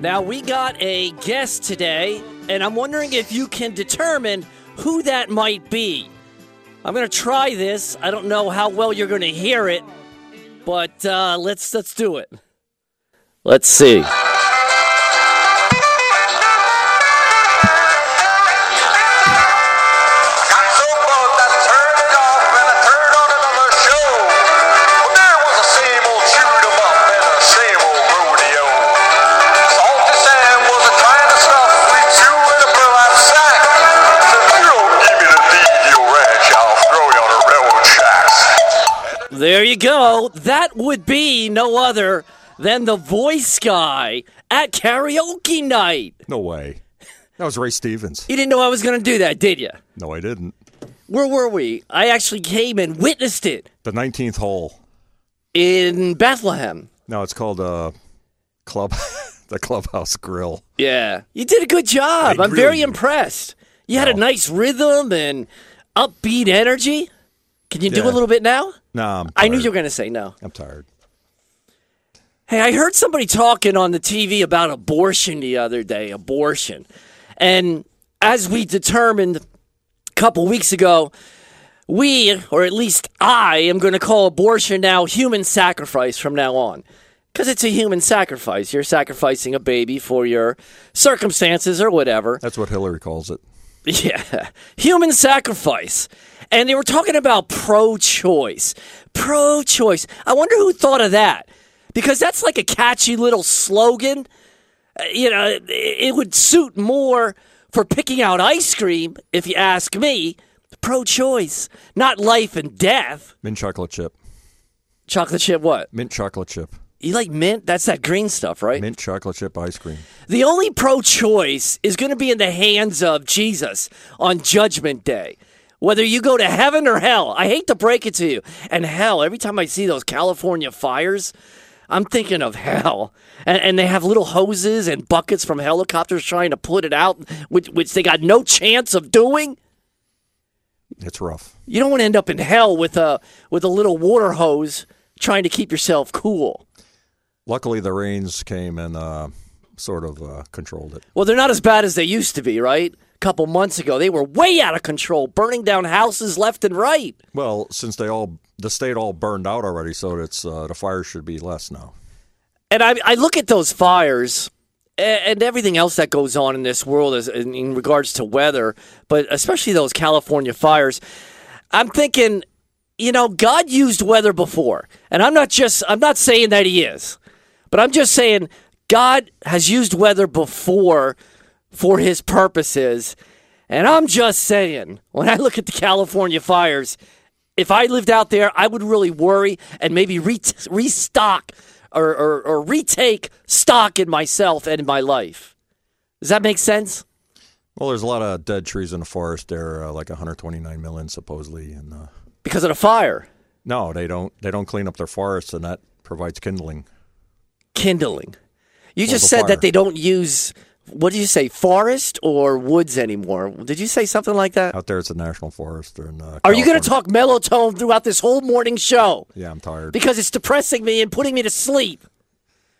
Now, we got a guest today, and I'm wondering if you can determine who that might be. I'm going to try this. I don't know how well you're going to hear it, but uh, let's let's do it. Let's see. You go. That would be no other than the voice guy at karaoke night. No way. That was Ray Stevens. You didn't know I was going to do that, did you? No, I didn't. Where were we? I actually came and witnessed it The 19th hole. in Bethlehem. No, it's called uh, Club, the Clubhouse Grill. Yeah. You did a good job. I I'm agree very you. impressed. You had a nice rhythm and upbeat energy. Can you do a little bit now? I'm I knew you were going to say no. I'm tired. Hey, I heard somebody talking on the TV about abortion the other day. Abortion. And as we determined a couple weeks ago, we, or at least I, am going to call abortion now human sacrifice from now on. Because it's a human sacrifice. You're sacrificing a baby for your circumstances or whatever. That's what Hillary calls it. Yeah, human sacrifice. And they were talking about pro choice. Pro choice. I wonder who thought of that. Because that's like a catchy little slogan. Uh, You know, it, it would suit more for picking out ice cream, if you ask me. Pro choice, not life and death. Mint chocolate chip. Chocolate chip, what? Mint chocolate chip. You like mint? That's that green stuff, right? Mint chocolate chip ice cream. The only pro choice is going to be in the hands of Jesus on Judgment Day. Whether you go to heaven or hell, I hate to break it to you. And hell, every time I see those California fires, I'm thinking of hell. And, and they have little hoses and buckets from helicopters trying to put it out, which, which they got no chance of doing. It's rough. You don't want to end up in hell with a with a little water hose trying to keep yourself cool. Luckily, the rains came and uh, sort of uh, controlled it. Well, they're not as bad as they used to be, right? Couple months ago, they were way out of control, burning down houses left and right. Well, since they all the state all burned out already, so it's uh, the fire should be less now. And I, I look at those fires and everything else that goes on in this world as, in, in regards to weather, but especially those California fires. I'm thinking, you know, God used weather before, and I'm not just I'm not saying that He is, but I'm just saying God has used weather before for His purposes, and I'm just saying when I look at the California fires. If I lived out there, I would really worry and maybe re- restock or, or, or retake stock in myself and in my life. Does that make sense? Well, there's a lot of dead trees in the forest. There, uh, like 129 million supposedly, and uh, Because of the fire, no, they don't. They don't clean up their forests, and that provides kindling. kindling. You Well, just said fire. that they don't use, what did you say, forest or woods anymore? Did you say something like that? Out there, it's a national forest. And uh, Are you going to talk mellow tone throughout this whole morning show? Yeah, I'm tired. Because it's depressing me and putting me to sleep.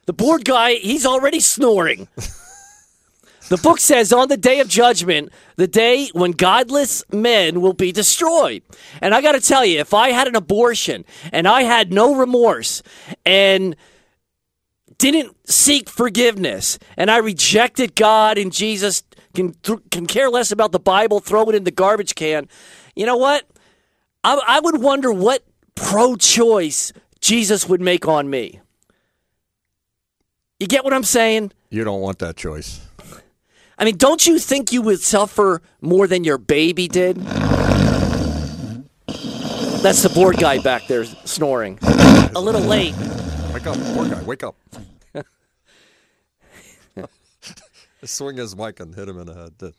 The bored guy, he's already snoring. the book says on the day of judgment, the day when godless men will be destroyed. And I got to tell you, if I had an abortion and I had no remorse and didn't seek forgiveness and I rejected God and Jesus, can, can care less about the Bible, throw it in the garbage can, you know what? I, I would wonder what pro choice Jesus would make on me. You get what I'm saying? you don't want that choice. I mean, don't you think you would suffer more than your baby did? That's the board guy back there snoring. A little late. Wake up, poor guy. Wake up. Swing his mic and hit him in the head.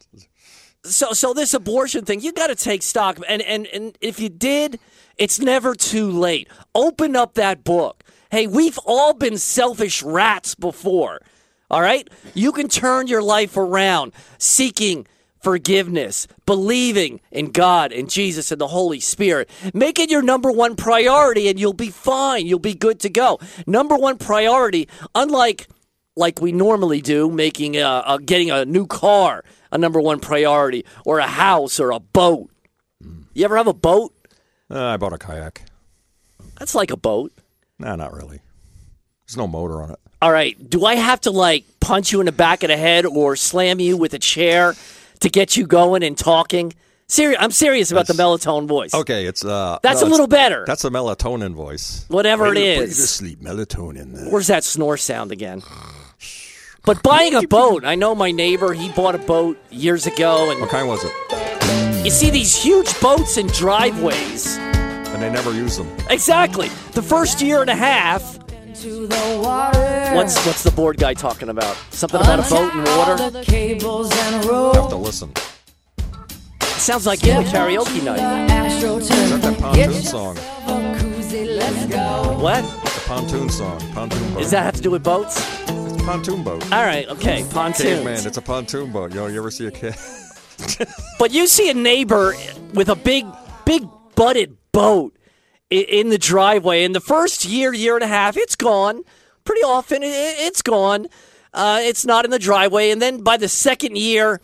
So, so this abortion thing, you got to take stock, and and and if you did, it's never too late. Open up that book. Hey, we've all been selfish rats before. All right, you can turn your life around, seeking forgiveness, believing in God and Jesus and the Holy Spirit. Make it your number one priority, and you'll be fine. You'll be good to go. Number one priority, unlike like we normally do, making a, a, getting a new car a number one priority, or a house, or a boat. You ever have a boat? Uh, I bought a kayak. That's like a boat. Nah, not really. There's no motor on it. All right. Do I have to like punch you in the back of the head or slam you with a chair to get you going and talking? Seri- I'm serious about the melatonin voice. Okay, it's uh. That's no, a little better. That's a melatonin voice. Whatever it Put you to is. sleep, melatonin. Where's that snore sound again? But buying a boat, I know my neighbor, he bought a boat years ago and What kind was it? you see these huge boats in driveways. And they never use them. Exactly. The first year and a half. To the water. What's what's the board guy talking about? Something about a boat and water? The cables and rope. Have to rope. listen. Sounds like you a karaoke night. Is that that pontoon song? Let's go. What? The pontoon song. Pontoon boat. Does that have to do with boats? It's a pontoon boat? All right, okay, pontoon. Man, it's a pontoon boat. You know, you ever see a kid? But you see a neighbor with a big, big butted boat i- in the driveway. In the first year, year and a half, it's gone. Pretty often, it's gone. Uh, it's not in the driveway, and then by the second year,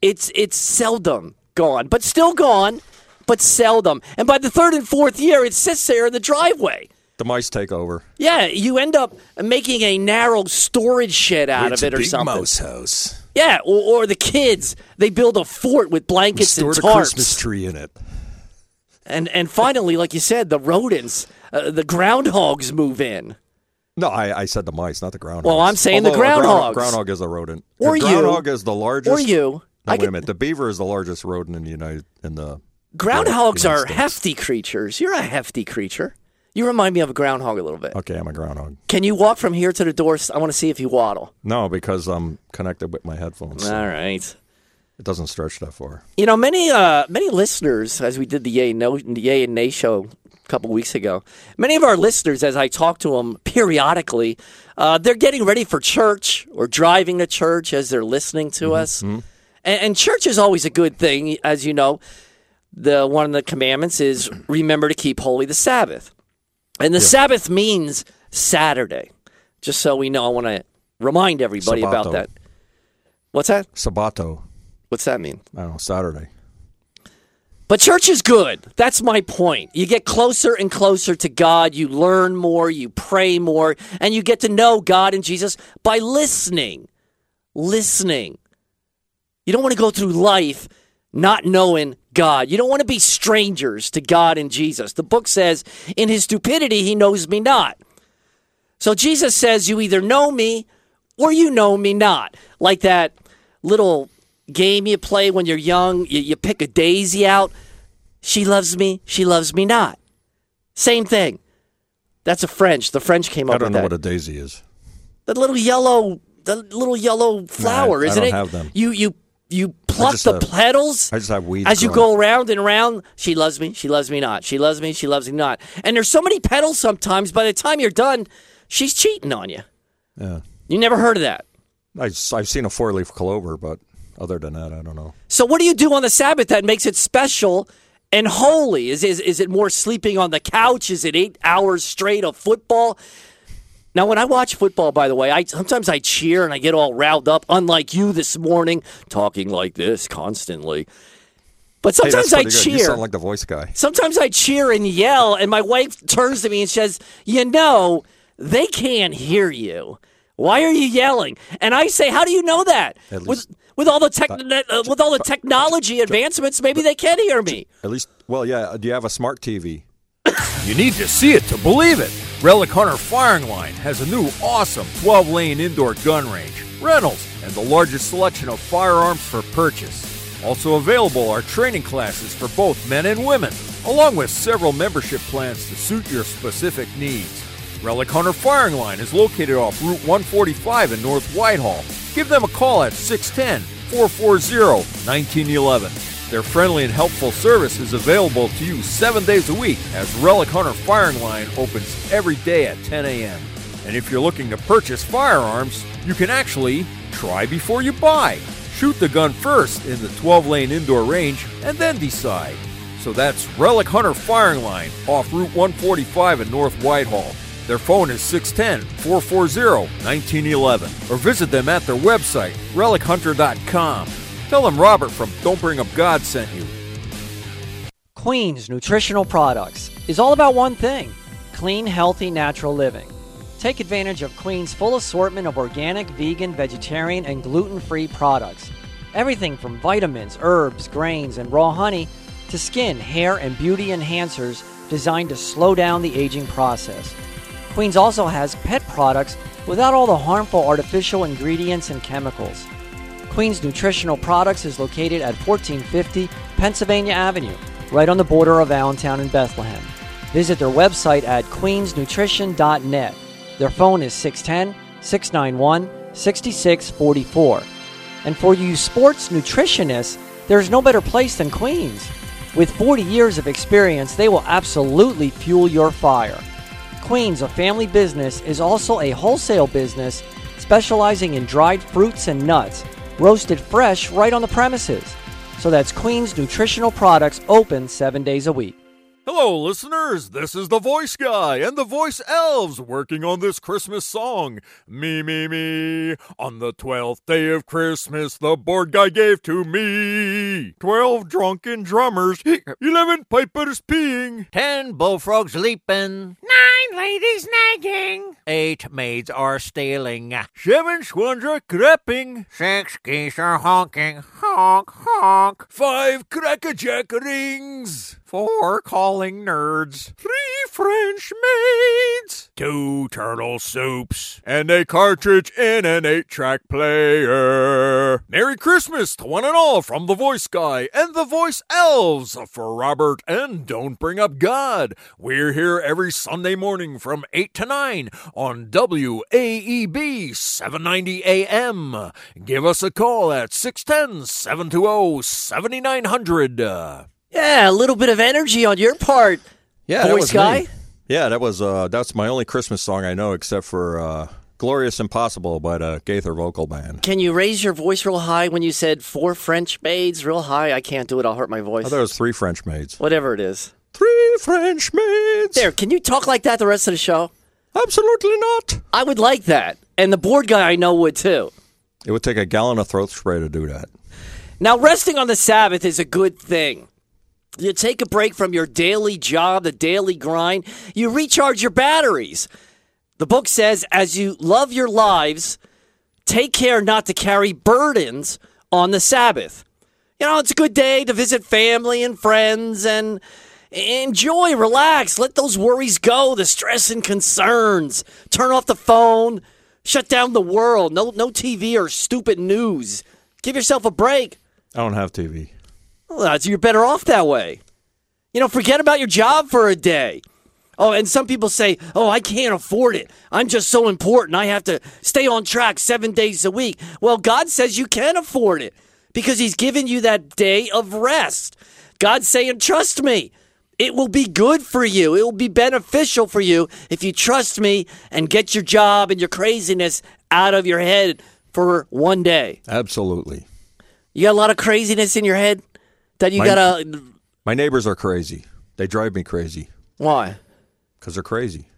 it's it's seldom gone, but still gone, but seldom. And by the third and fourth year, it sits there in the driveway. The mice take over. Yeah, you end up making a narrow storage shed out It's of a it or big something. mouse house. Yeah, or, or the kids they build a fort with blankets Stored and a tarps. Christmas tree in it. And and finally, like you said, the rodents, uh, the groundhogs move in. No, I, I said the mice, not the groundhogs. Well, I'm saying the Although a groundhogs. ground- groundhog is a rodent. Or the you. groundhog is the largest. Or you. No, I wait could- a minute. The beaver is the largest rodent in the United in the. Groundhogs United are States. hefty creatures. You're a hefty creature. You remind me of a groundhog a little bit. Okay, I'm a groundhog. Can you walk from here to the door? I want to see if you waddle. No, because I'm connected with my headphones. so All right. It doesn't stretch that far. You know, many uh, many listeners, as we did the Yay No the Yay and Nay show a couple weeks ago, many of our listeners, as I talk to them periodically, uh, they're getting ready for church or driving to church as they're listening to us. And, and church is always a good thing, as you know. The one of the commandments is remember to keep holy the Sabbath, and the Sabbath means Saturday. Just so we know, I want to remind everybody about that. What's that? Sabato. What's that mean? I don't know. Saturday. But church is good. That's my point. You get closer and closer to God. You learn more. You pray more. And you get to know God and Jesus by listening. Listening. You don't want to go through life not knowing God. You don't want to be strangers to God and Jesus. The book says, in his stupidity, he knows me not. So Jesus says, you either know me or you know me not. Like that little game you play when you're young, you, you pick a daisy out. She loves me, she loves me not. Same thing. That's a French. The French came up I don't know that. what a daisy is. the little yellow, the little yellow flower, I isn't don't it? have them. You you you pluck the have- petals. I just have weeds. As you go around and around, she loves me, she loves me not. She loves me, she loves me not. And there's so many petals sometimes, by the time you're done, she's cheating on you. Yeah. You never heard of that. I've seen a four leaf clover, but other than that, I don't know. So what do you do on the Sabbath that makes it special and holy? Is, is is it more sleeping on the couch? Is it eight hours straight of football? Now, when I watch football, by the way, I sometimes I cheer and I get all riled up. Unlike you this morning, talking like this constantly. But sometimes that's I pretty good. You cheer. sound like the voice guy. Sometimes I cheer and yell, and my wife turns to me and says, You know, they can't hear you. Why are you yelling? And I say, How do you know that? At With, least- with all the tech, uh, with all the technology advancements, maybe they can hear me. At least, well, yeah. Do you have a smart TV? You need to see it to believe it. Relic Hunter Firing Line has a new awesome 12 lane indoor gun range, rentals, and the largest selection of firearms for purchase. Also available are training classes for both men and women, along with several membership plans to suit your specific needs. Relic Hunter Firing Line is located off Route 145 in North Whitehall. Give them a call at 610 440 1911. Their friendly and helpful service is available to you seven days a week as Relic Hunter Firing Line opens every day at 10 a.m. And if you're looking to purchase firearms, you can actually try before you buy. Shoot the gun first in the 12 lane indoor range and then decide. So that's Relic Hunter Firing Line off Route 145 in North Whitehall. Their phone is 610 440 1911 or visit them at their website, relichunter.com. Tell them Robert from Don't Bring Up God sent you. Queen's Nutritional Products is all about one thing clean, healthy, natural living. Take advantage of Queen's full assortment of organic, vegan, vegetarian, and gluten free products. Everything from vitamins, herbs, grains, and raw honey to skin, hair, and beauty enhancers designed to slow down the aging process. Queen's also has pet products without all the harmful artificial ingredients and chemicals. Queen's Nutritional Products is located at 1450 Pennsylvania Avenue, right on the border of Allentown and Bethlehem. Visit their website at queensnutrition.net. Their phone is 610 691 6644. And for you sports nutritionists, there's no better place than Queens. With 40 years of experience, they will absolutely fuel your fire. Queens, a family business, is also a wholesale business specializing in dried fruits and nuts, roasted fresh right on the premises. So that's Queens Nutritional Products open seven days a week. Hello, listeners. This is the voice guy and the voice elves working on this Christmas song. Me, me, me. On the twelfth day of Christmas, the board guy gave to me twelve drunken drummers, eleven pipers peeing, Ten bullfrogs leaping. Nine ladies nagging. Eight maids are stealing. seven swans are creeping, Six geese are honking. Honk, honk. five crackerjack rings, Four calling nerds. three French maids, two turtle soups, and a cartridge in an eight-track player. Merry Christmas to one and all from the Voice Guy and the Voice Elves for Robert and Don't Bring Up God. We're here every Sunday morning from 8 to 9 on WAEB 790 AM. Give us a call at oh, 610-720-7900. Yeah, a little bit of energy on your part. Yeah, that Voice was guy? me. Yeah, that was uh, that's my only Christmas song I know, except for uh, "Glorious Impossible" by the Gaither Vocal Band. Can you raise your voice real high when you said four French maids real high? I can't do it. I'll hurt my voice. I thought it was three French maids. Whatever it is. Three French maids. There, can you talk like that the rest of the show? Absolutely not. I would like that. And the board guy I know would too. It would take a gallon of throat spray to do that. Now, resting on the Sabbath is a good thing. You take a break from your daily job, the daily grind, you recharge your batteries. The book says, as you love your lives, take care not to carry burdens on the Sabbath. You know, it's a good day to visit family and friends and enjoy, relax, let those worries go, the stress and concerns. Turn off the phone, shut down the world. No, no TV or stupid news. Give yourself a break. I don't have TV. Well, you're better off that way. You know, forget about your job for a day. Oh, and some people say, oh, I can't afford it. I'm just so important. I have to stay on track seven days a week. Well, God says you can afford it because He's given you that day of rest. God's saying, trust me. It will be good for you. It will be beneficial for you if you trust me and get your job and your craziness out of your head for one day. Absolutely. You got a lot of craziness in your head that you My- gotta. My neighbors are crazy. They drive me crazy Why? because they're crazy.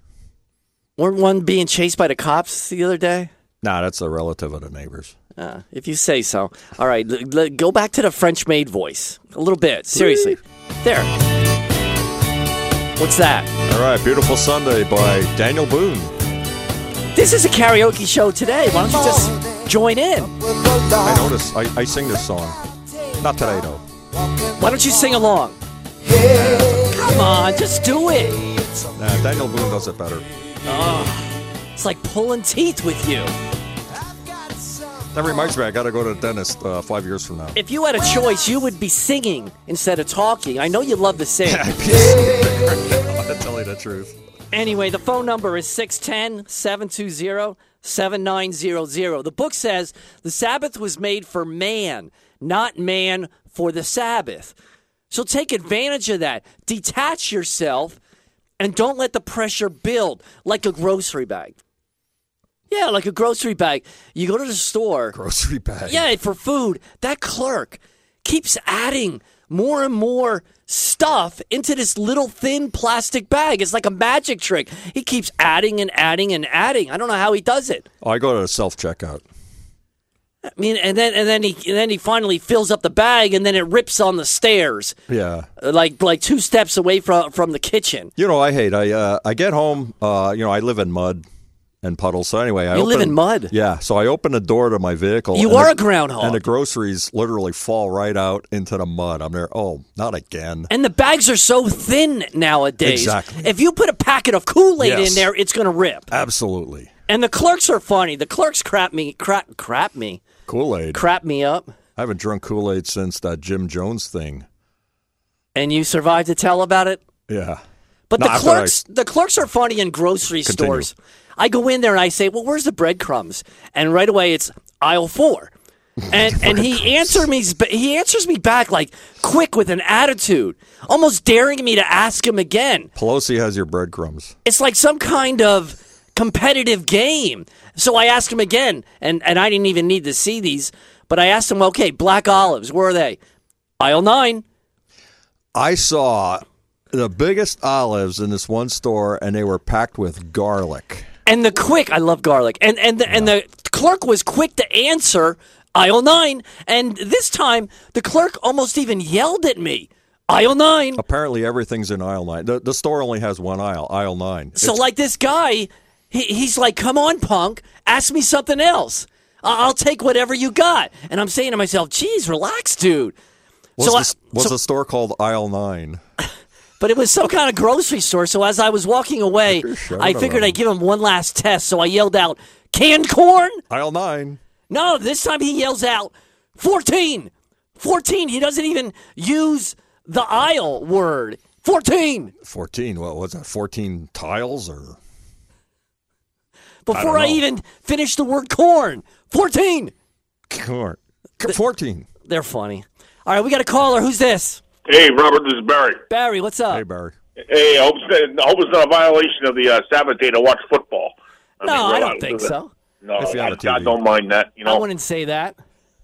Weren't one being chased by the cops the other day? Nah, that's a relative of the neighbors. Uh, if you say so. All right, l- l- go back to the French maid voice a little bit. Seriously. There. What's that? All right, Beautiful Sunday by Daniel Boone. This is a karaoke show today. Why don't you just join in? I notice I, I sing this song. Not today though. Why don't you sing along? Come on, just do it. Nah, Daniel Boone does it better. Ah, it's like pulling teeth with you. That reminds me, I got to go to the dentist uh, five years from now. If you had a choice, you would be singing instead of talking. I know you love to sing. I'll tell you the truth. Anyway, the phone number is 610 720 7900. The book says the Sabbath was made for man, not man for the Sabbath. So take advantage of that. Detach yourself and don't let the pressure build like a grocery bag. Yeah, like a grocery bag. You go to the store. Grocery bag. Yeah, for food, that clerk keeps adding more and more stuff into this little thin plastic bag. It's like a magic trick. He keeps adding and adding and adding. I don't know how he does it. Oh, I go to the self checkout. I mean, and then and then he and then he finally fills up the bag, and then it rips on the stairs, Yeah. uh, like like two steps away from from the kitchen. You know, I hate. I uh, I get home. Uh, you know, I live in mud and puddles. So anyway, I You live in mud? Yeah. So I open the door to my vehicle. You are the- a groundhog. And the groceries literally fall right out into the mud. I'm there. Oh, not again. And the bags are so thin nowadays. Exactly. If you put a packet of Kool Aid Yes. in there, it's going to rip. Absolutely. And the clerks are funny. The clerks crap me, crap, crap me, Kool Aid. crap me up. I haven't drunk Kool Aid since that Jim Jones thing. And you survived to tell about it. Yeah. But No, the after I- clerks, the clerks are funny in grocery Continue. stores. I go in there and I say, "Well, where's the breadcrumbs?" And right away, it's aisle four. And and he answers me. He answers me back like quick with an attitude, almost daring me to ask him again. Pelosi has your breadcrumbs. It's like some kind of competitive game. So I asked him again, and, and I didn't even need to see these, but I asked him, okay, black olives, where are they? Aisle nine. I saw the biggest olives in this one store, and they were packed with garlic. And the quick, I love garlic. And and the, and the clerk was quick to answer aisle nine. And this time, the clerk almost even yelled at me, aisle nine. Apparently, everything's in aisle nine. The, the store only has one aisle, aisle nine. So It's- like this guy, he, he's like, "Come on, punk, ask me something else. I'll take whatever you got." And I'm saying to myself, "Geez, relax, dude." was, so I- was so- the store called aisle nine? But it was some kind of grocery store. So as I was walking away, I figured I'd give him one last test. So I yelled out, "Canned corn!" Aisle nine. No, this time he yells out, 14! 14! He doesn't even use the aisle word. 14! 14. What was that? 14 tiles or? Before I, know. even finish the word corn. 14! Corn. 14. They're funny. All right, we got a caller. Who's this? Hey, Robert, this is Barry. Barry, what's up? Hey, Barry. Hey, I hope, it's- I hope it's not a violation of the uh, Sabbath day to watch football. no, mean, I don't think so. No, If you have I, a TV. I don't mind that. You know, I wouldn't say that.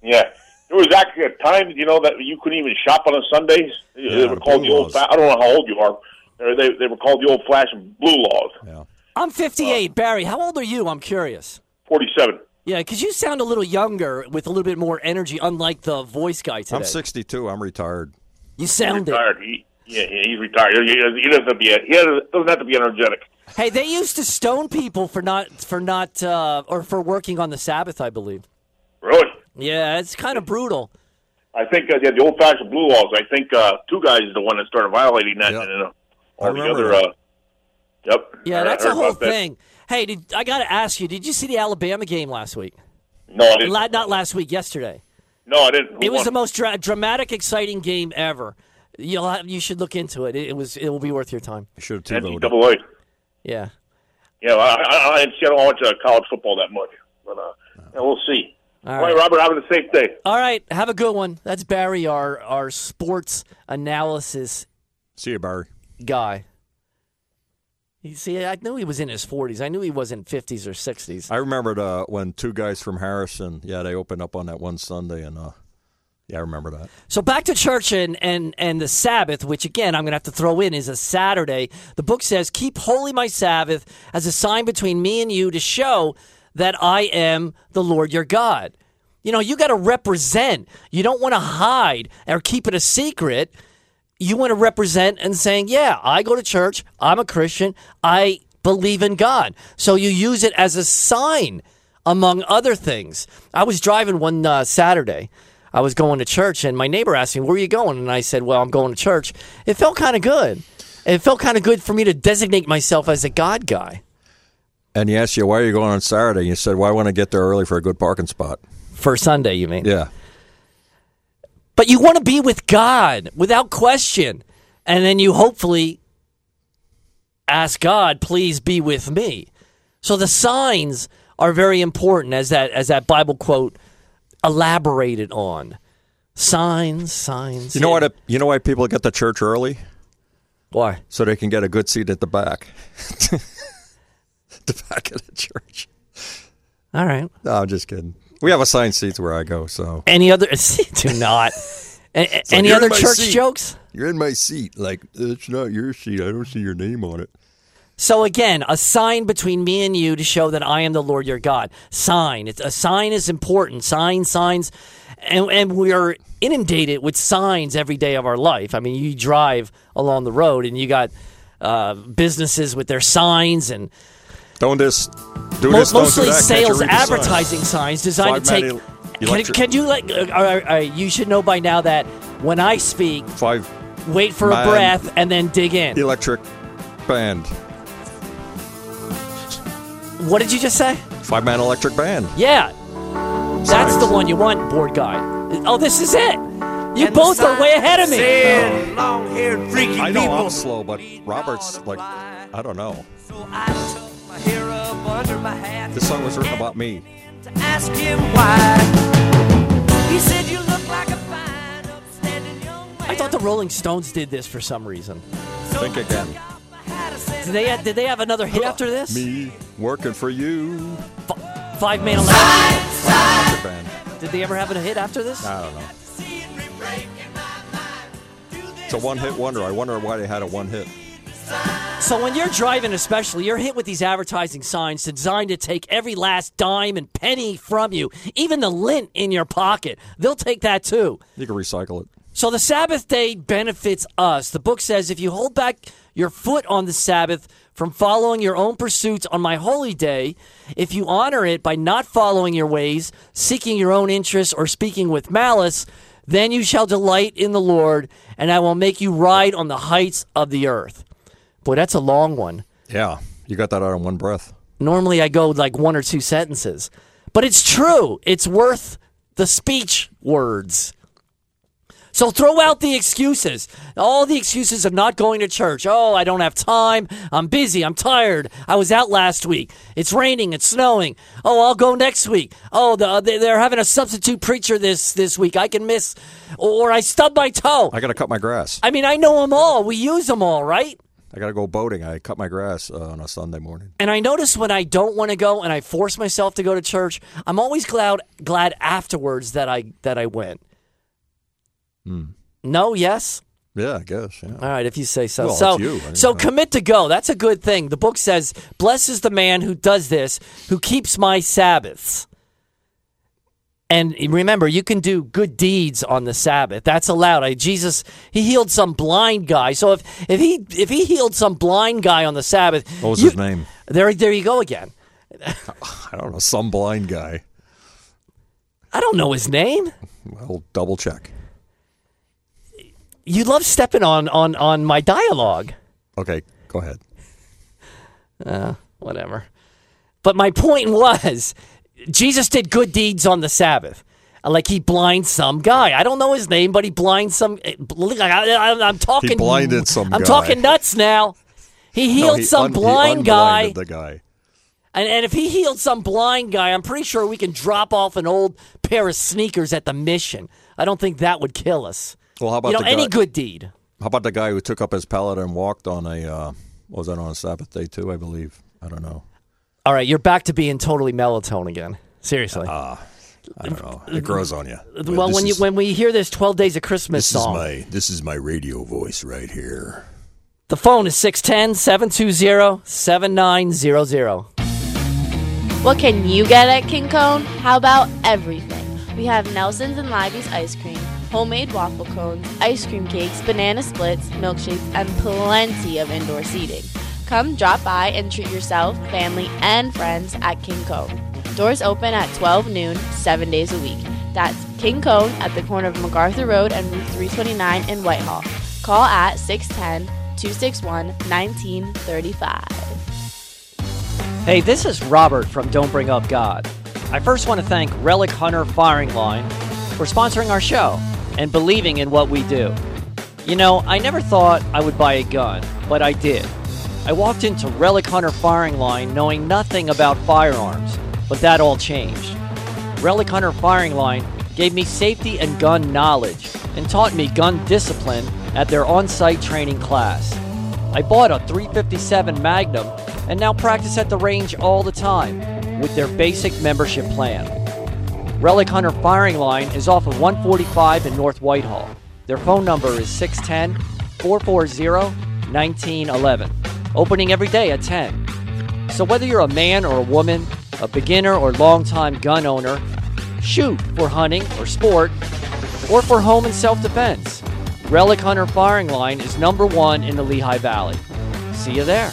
yeah. There was actually a time, you know, that you couldn't even shop on a Sundays. they Yeah, were called the old. laws. Fa- I don't know how old you are. They, they they were called the old fashioned blue laws. Yeah. I'm 58. Barry, how old are you? I'm curious. Forty seven. Yeah, because you sound a little younger with a little bit more energy, unlike the voice guy today. I'm 62. I'm retired. You sound it. Retired. He, yeah, yeah, he's retired. He, he doesn't have to be. He doesn't have to be energetic. Hey, they used to stone people for not for not uh, or for working on the Sabbath, I believe. Really. Yeah, it's kind of brutal. I think uh, yeah, the old fashioned blue laws. I think uh, two guys is the one that started violating that, Yep. and uh, I all the other. that. Uh, yep. Yeah, I- that's I a whole about that. thing. Hey, did, I got to ask you, did you see the Alabama game last week? No, I didn't. La- not last week, yesterday. No, I didn't. It was Who the most dra- dramatic, exciting game ever. You'll have, you should look into it. it. It was it will be worth your time. I should have TiVoed. NCAA. Yeah. Yeah, I, I, I, see, I don't watch uh, college football that much, but uh, yeah, we'll see. All All right, right. Robert, have a safe day. All right. Have a good one. That's Barry, our our sports analysis See you, Barry. guy. You see, I knew he was in his 40s. I knew he wasn't 50s or 60s. I remembered uh, when two guys from Harrison, yeah, they opened up on that one Sunday, and uh, yeah, I remember that. So back to church and, and, and the Sabbath, which again I'm going to have to throw in is a Saturday. The book says, Keep holy my Sabbath as a sign between me and you to show that I am the Lord your God. You know, you got to represent. You don't want to hide or keep it a secret. You want to represent and saying, Yeah, I go to church. I'm a Christian. I believe in God. So you use it as a sign, among other things. I was driving one uh, Saturday. I was going to church, and my neighbor asked me, Where are you going? And I said, Well, I'm going to church. It felt kind of good. It felt kind of good for me to designate myself as a God guy And he asked you, why are you going on Saturday? And you said, well, I want to get there early for a good parking spot. for Sunday, you mean? Yeah. But you want to be with God without question. And then you hopefully ask God, please be with me. So the signs are very important as that as that Bible quote elaborated on. Signs, signs. You know what? You know why people get to church early? Why? So they can get a good seat at the back. the back of the church. All right. No, I'm just kidding. We have assigned seats where I go, so Any other do not. A- like, any other church seat." jokes? You're in my seat. Like it's not your seat. I don't see your name on it. So again, a sign between me and you to show that I am the Lord your God. Sign. It's, a sign is important. Sign, signs, and, and we are inundated with signs every day of our life. I mean, you drive along the road and you got uh, businesses with their signs and Don't this. Do mo- this. don't do mostly that. Sales read the sign? advertising signs designed to take. man Can, can you like? Uh, uh, uh, you should know by now that when I speak, Five wait for a breath and then dig in. electric band. What did you just say? Five man electric band. Yeah. That's the one you want, board guy. Oh, this is it. You both are way ahead of me. Long-haired freaky I know people. I'm slow, but Robert's like I don't know. So I This song was written about me. to ask him why. He said you look like a fine, upstanding young man. I thought the Rolling Stones did this for some reason. Think again. Did they did they have another hit after this? Me working for you. F- Five Man Electric. Electric band. Did they ever have a hit after this? I don't know. It's a one hit wonder. I wonder why they had a one hit. So when you're driving, especially, you're hit with these advertising signs designed to take every last dime and penny from you, even the lint in your pocket. They'll take that too. You can recycle it. So the Sabbath day benefits us. The book says if you hold back your foot on the Sabbath from following your own pursuits on my holy day, if you honor it by not following your ways, seeking your own interests, or speaking with malice, then you shall delight in the Lord, and I will make you ride on the heights of the earth. Boy, that's a long one. Yeah, you got that out in one breath. Normally I go like one or two sentences. But it's true. It's worth the speech words. So throw out the excuses. All the excuses of not going to church. Oh, I don't have time. I'm busy. I'm tired. I was out last week. It's raining. It's snowing. Oh, I'll go next week. Oh, the, uh, they- they're having a substitute preacher this this week. I can miss. Or I stub my toe. I got to cut my grass. I mean, I know them all. We use them all, right? I got to go boating. I cut my grass uh, on a Sunday morning. And I notice when I don't want to go and I force myself to go to church, I'm always glad glad afterwards that I that I went. No, yes. Yeah, I guess. Yeah. All right, if you say so. Well, so, you. So I- commit to go. That's a good thing. The book says, "Blesses the man who does this, who keeps my Sabbaths." And remember, you can do good deeds on the Sabbath. That's allowed. I, Jesus, he healed some blind guy. So if if he if he healed some blind guy on the Sabbath, What was you- his name? There, there you go again. I don't know. Some blind guy. I don't know his name. Well, double check. You love stepping on on on my dialogue. Okay, go ahead. Uh, whatever. But my point was, Jesus did good deeds on the Sabbath. Like he blinds some guy. I don't know his name, but he blinds some. I, am talking. He blinded some I'm guy. talking nuts now. He No, healed he some un- he blind guy, The guy. and, and if he healed some blind guy, I'm pretty sure we can drop off an old pair of sneakers at the mission. I don't think that would kill us. Well, how about You know, any guy? good deed. How about the guy who took up his pallet and walked on a? Uh, what was that on a Sabbath day too? I believe. I don't know. All right, you're back to being totally melatonin again. Seriously. Uh, I don't know. It grows on you. well, when you when we hear this 12 Days of Christmas this song, is my this is my radio voice right here. the phone is 610 720 7900. What can you get at King Cone? How about everything? We have Nelson's and Livy's ice cream, homemade waffle cones, ice cream cakes, banana splits, milkshakes, and plenty of indoor seating. Come drop by and treat yourself, family, and friends at King Cone. Doors open at 12 noon, seven days a week. That's King Cone at the corner of MacArthur Road and Route 329 in Whitehall. Call at 610 261 1935. Hey, this is Robert from Don't Bring Up God. I first want to thank Relic Hunter Firing Line for sponsoring our show and believing in what we do. You know, I never thought I would buy a gun, but I did. I walked into Relic Hunter Firing Line knowing nothing about firearms, but that all changed. Relic Hunter Firing Line gave me safety and gun knowledge and taught me gun discipline at their on site training class. I bought a 357 Magnum and now practice at the range all the time with their basic membership plan. Relic Hunter Firing Line is off of 145 in North Whitehall. Their phone number is 610 440 1911. Opening every day at 10. So whether you're a man or a woman, a beginner or longtime gun owner, shoot for hunting or sport, or for home and self defense, Relic Hunter Firing Line is number one in the Lehigh Valley. See you there.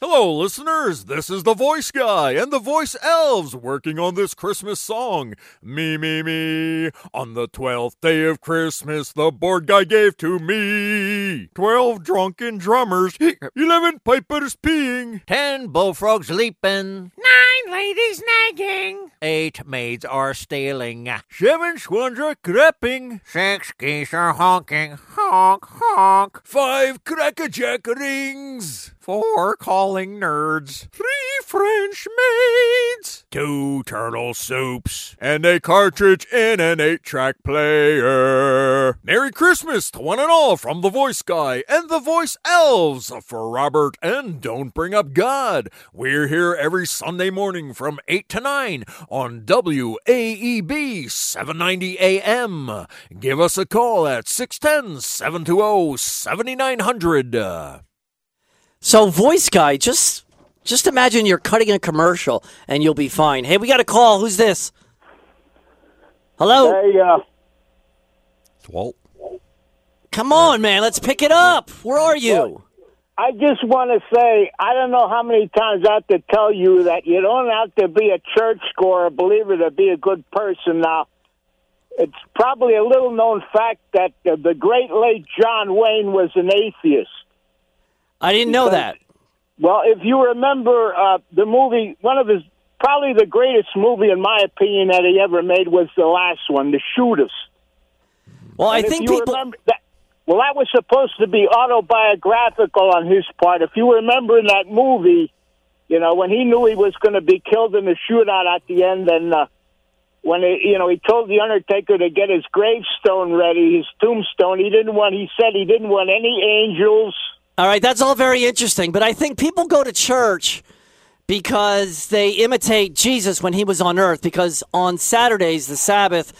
Hello, listeners. This is the Voice Guy and the Voice Elves working on this Christmas song. Me, me, me. On the twelfth day of Christmas, the board guy gave to me twelve drunken drummers, eleven pipers peeing, Ten bullfrogs leaping, Nine ladies nagging. eight maids are stealing, seven swans are creeping, six geese are honking, honk, honk, five crackerjack rings, four calling nerds, three French maids, two turtle soups, and a cartridge in an eight track player. Merry Christmas to one and all from the Voice Guy and the Voice Elves for Robert and Don't Bring Up God. We're here every Sunday morning from 8 to 9 on WAEB 790 AM. Give us a call at 610 720 7900. So, voice guy, just just imagine you're cutting a commercial and you'll be fine. Hey, we got a call. Who's this? Hello. Hey, uh, It's Walt. Come on, man. Let's pick it up. Where are you? I just want to say, I don't know how many times I have to tell you that you don't have to be a church goer, a believer, to be a good person. Now, it's probably a little known fact that uh, the great late John Wayne was an atheist. I didn't know that. Well, if you remember uh, the movie, one of his probably the greatest movie, in my opinion, that he ever made was the last one, The Shootist. Well, I And if think people. that. Well, that was supposed to be autobiographical on his part. If you remember in that movie, you know when he knew he was going to be killed in the shootout at the end, and uh, when he, you know he told the Undertaker to get his gravestone ready, his tombstone. He didn't want. He said he didn't want any angels. All right, that's all very interesting, but I think people go to church because they imitate Jesus when he was on earth. Because on Saturdays, the Sabbath,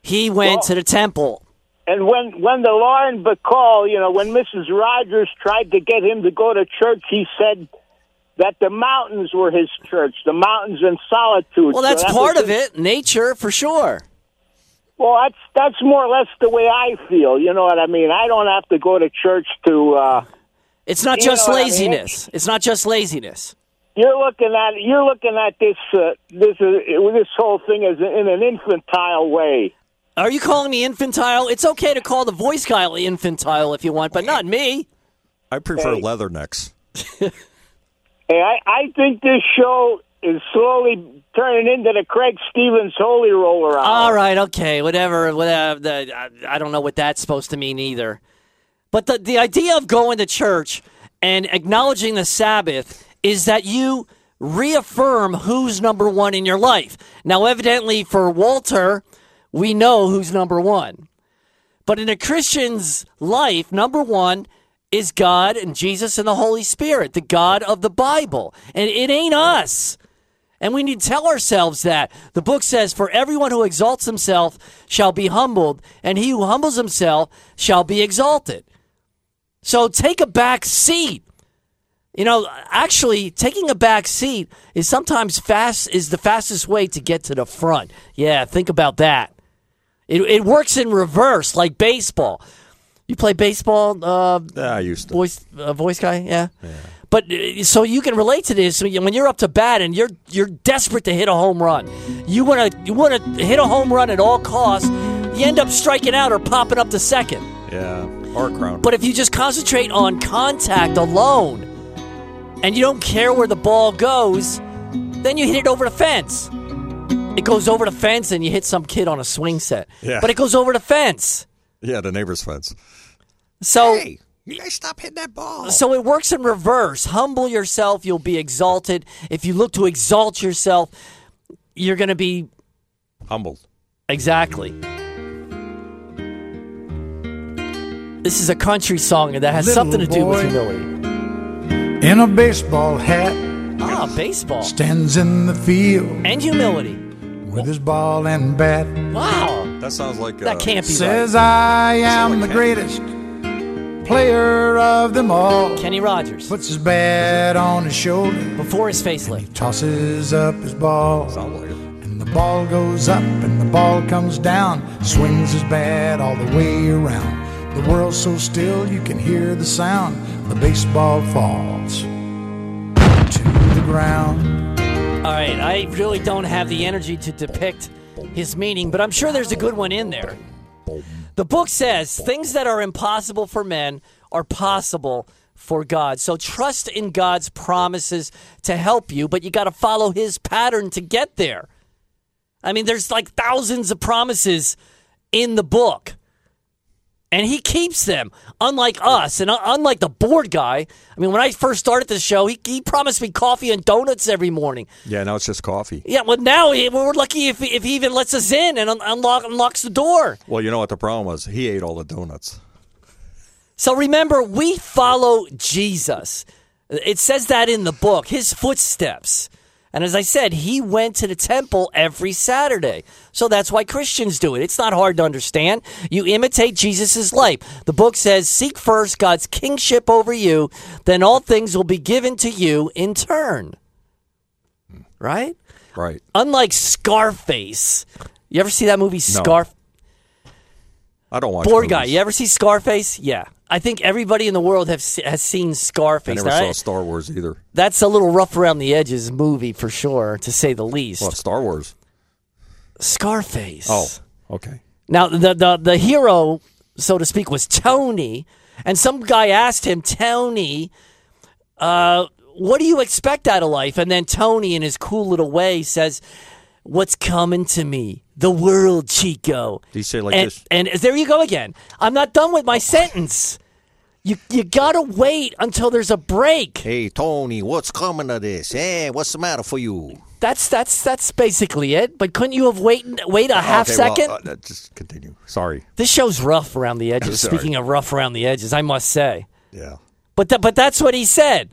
he went Well- to the temple. And when when the Lauren Bacall, you know, when Mrs. Rogers tried to get him to go to church, he said that the mountains were his church, the mountains and solitude. Well, So that's that part of it. Nature, for sure. Well, that's that's more or less the way I feel. You know what I mean? I don't have to go to church to. uh It's not You just know what I mean? laziness. It's not just laziness. You're looking at you're looking at this uh, this uh, this whole thing as in an infantile way. Are you calling me infantile? It's okay to call the voice guy infantile if you want, but not me. I prefer Hey. leathernecks. Hey, I, I think this show is slowly turning into the Craig Stevens Holy Roller Hour. All right, okay, whatever. whatever the, I, I don't know what that's supposed to mean either. But the, the idea of going to church and acknowledging the Sabbath is that you reaffirm who's number one in your life. Now, evidently, for Walter, we know who's number one. But in a Christian's life, number one is God and Jesus and the Holy Spirit, the God of the Bible. And it ain't us. And we need to tell ourselves that. The book says, For everyone who exalts himself shall be humbled, and he who humbles himself shall be exalted. So take a back seat. You know, actually, taking a back seat is sometimes fast is the fastest way to get to the front. Yeah, think about that. It, it works in reverse, like baseball. You play baseball, uh, Yeah, I used to. voice uh, voice guy, yeah. But uh, so you can relate to this. When you're up to bat and you're you're desperate to hit a home run, you want to you want to hit a home run at all costs. You end up striking out or popping up to second. Yeah, or. But if you just concentrate on contact alone, and you don't care where the ball goes, then you hit it over the fence. It goes over the fence, and you hit some kid on a swing set. Yeah. But it goes over the fence. yeah, the neighbor's fence. So hey, you guys stop hitting that ball. So it works in reverse. Humble yourself, you'll be exalted. If you look to exalt yourself, you're going to be Humbled. exactly. This is a country song that has Little something to do with boy. humility. in a baseball hat, Ah, baseball stands in the field and humility. with his ball and bat. Wow. That sounds like That uh, can't be Says right. I am the greatest player of them all. Kenny Rogers. Puts his bat on his shoulder. Before his facelift. Tosses up his ball. Sounds like it. And the ball goes up and the ball comes down. Swings his bat all the way around. The world's so still you can hear the sound. The baseball falls to the ground. All right, I really don't have the energy to depict his meaning, but I'm sure there's a good one in there. The book says things that are impossible for men are possible for God. So trust in God's promises to help you, but you got to follow his pattern to get there. I mean, there's like thousands of promises in the book. And he keeps them, unlike us, and unlike the board guy. I mean, when I first started the show, he, he promised me coffee and donuts every morning. Yeah, now it's just coffee. Yeah, well, now he- we're lucky if, if he even lets us in and un- unlock, unlocks the door. Well, you know what the problem was? He ate all the donuts. So remember, we follow Jesus. It says that in the book, his footsteps. And as I said, he went to the temple every Saturday. So that's why Christians do it. It's not hard to understand. You imitate Jesus' life. The book says, Seek first God's kingship over you, then all things will be given to you in turn. Right? Right. Unlike Scarface. You ever see that movie, No. I don't watch Board movies. guy, you ever see Scarface? Yeah. I think everybody in the world have, has seen Scarface. I never Now, saw Star Wars either. that's a little rough around the edges movie for sure, to say the least. Well, Star Wars. Scarface. Oh, okay. Now the, the the hero, so to speak, was Tony, and some guy asked him, Tony, uh, what do you expect out of life? And then Tony, in his cool little way, says, "What's coming to me? The world, Chico." Do you say it like and, this? and there you go again. I'm not done with my sentence. You you gotta wait until there's a break. Hey, Tony, what's coming to this? Hey, what's the matter for you? That's that's that's basically it. But couldn't you have wait wait a half Okay, well, second? uh, just continue. Sorry. This show's rough around the edges. Speaking of rough around the edges, I must say. Yeah. But th- but that's what he said.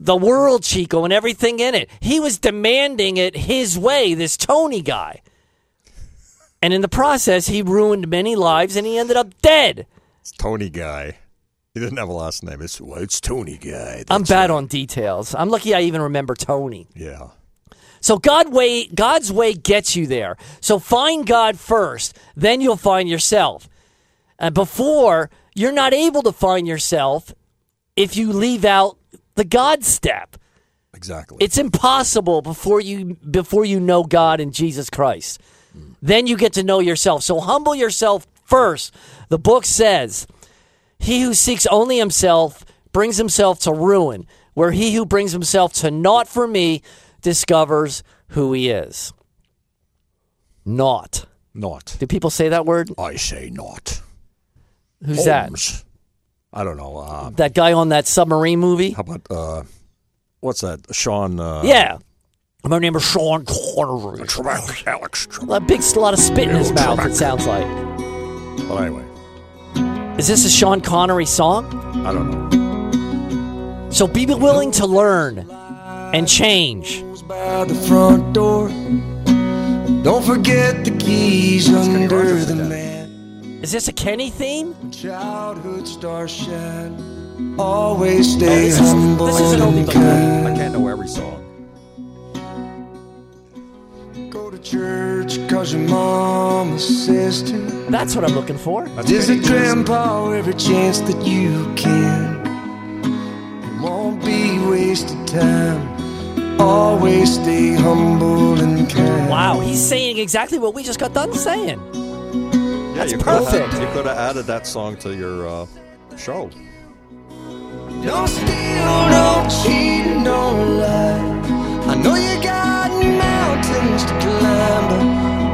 The world, Chico, and everything in it. He was demanding it his way. This Tony guy, and in the process, he ruined many lives, and he ended up dead. It's Tony Guy. He didn't have a last name. It's, well, it's Tony Guy. I'm bad on details. I'm lucky I even remember Tony. Yeah. So God way God's way gets you there. So find God first, then you'll find yourself. And before you're not able to find yourself if you leave out the God step. Exactly. It's impossible before you before you know God and Jesus Christ. Hmm. Then you get to know yourself. So humble yourself first. The book says, "He who seeks only himself brings himself to ruin, where he who brings himself to naught for me discovers who he is." Naught. Naught. Do people say that word? I say naught. Who's that? I don't know. Uh, That guy on that submarine movie? how about uh, what's that? Sean. Uh, yeah. My name is Sean Connery. Alex. A big lot of spit in his mouth. It sounds like. But anyway, Is this a Sean Connery song? I don't know. So be willing to learn and change. by the front door. Don't forget the keys under the mat. Is this a Kenny theme? Childhood stars shine. Always stay this is- humble this is an oldie and but. I can't know every song. Church cause your mama says to. That's what I'm looking for. Visit grandpa every chance that you can. It won't be wasted time. Always stay humble and kind. Wow, he's saying exactly what we just got done saying. Yeah, That's you could have- you could have added that song to your uh, show. Don't steal, don't cheat, don't lie. I know you got mountains to climb,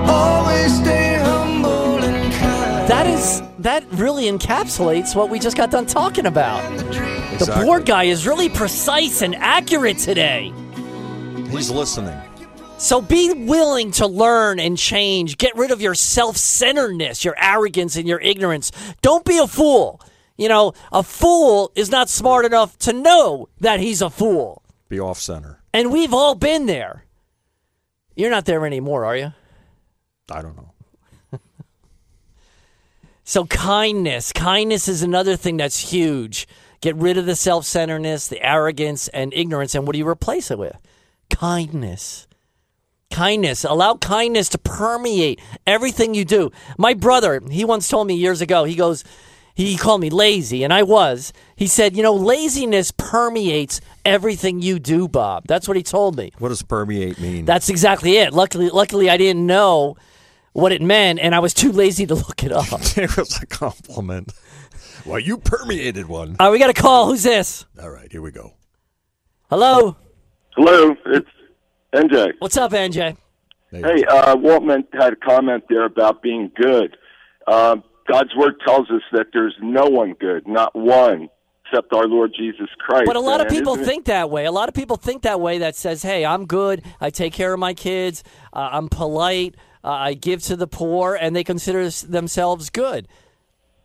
but always stay humble and kind. That is that really encapsulates what we just got done talking about. The Exactly. board guy is really precise and accurate today. He's listening. So be willing to learn and change. Get rid of your self centeredness, your arrogance, and your ignorance. Don't be a fool. You know, a fool is not smart enough to know that he's a fool. Be off center. And we've all been there. You're not there anymore, are you? I don't know. So kindness, kindness is another thing that's huge. Get rid of the self-centeredness, the arrogance, and ignorance, and what do you replace it with? Kindness. Kindness. Allow kindness to permeate everything you do. My brother, he once told me years ago, he goes, he called me lazy, and I was. He said, you know, laziness permeates everything you do, Bob. That's what he told me. What does permeate mean? That's exactly it. Luckily, luckily, I didn't know what it meant, and I was too lazy to look it up. it was a compliment. Well, you permeated one. All right, we got a call. Who's this? All right, here we go. Hello. Hello, it's NJ. What's up, NJ? Hey, uh, Waltman had a comment there about being good. Uh, God's word tells us that there's no one good, not one, except our Lord Jesus Christ. But a lot of people it- think that way. A lot of people think that way. That says, "Hey, I'm good. I take care of my kids. Uh, I'm polite. Uh, I give to the poor," and they consider themselves good.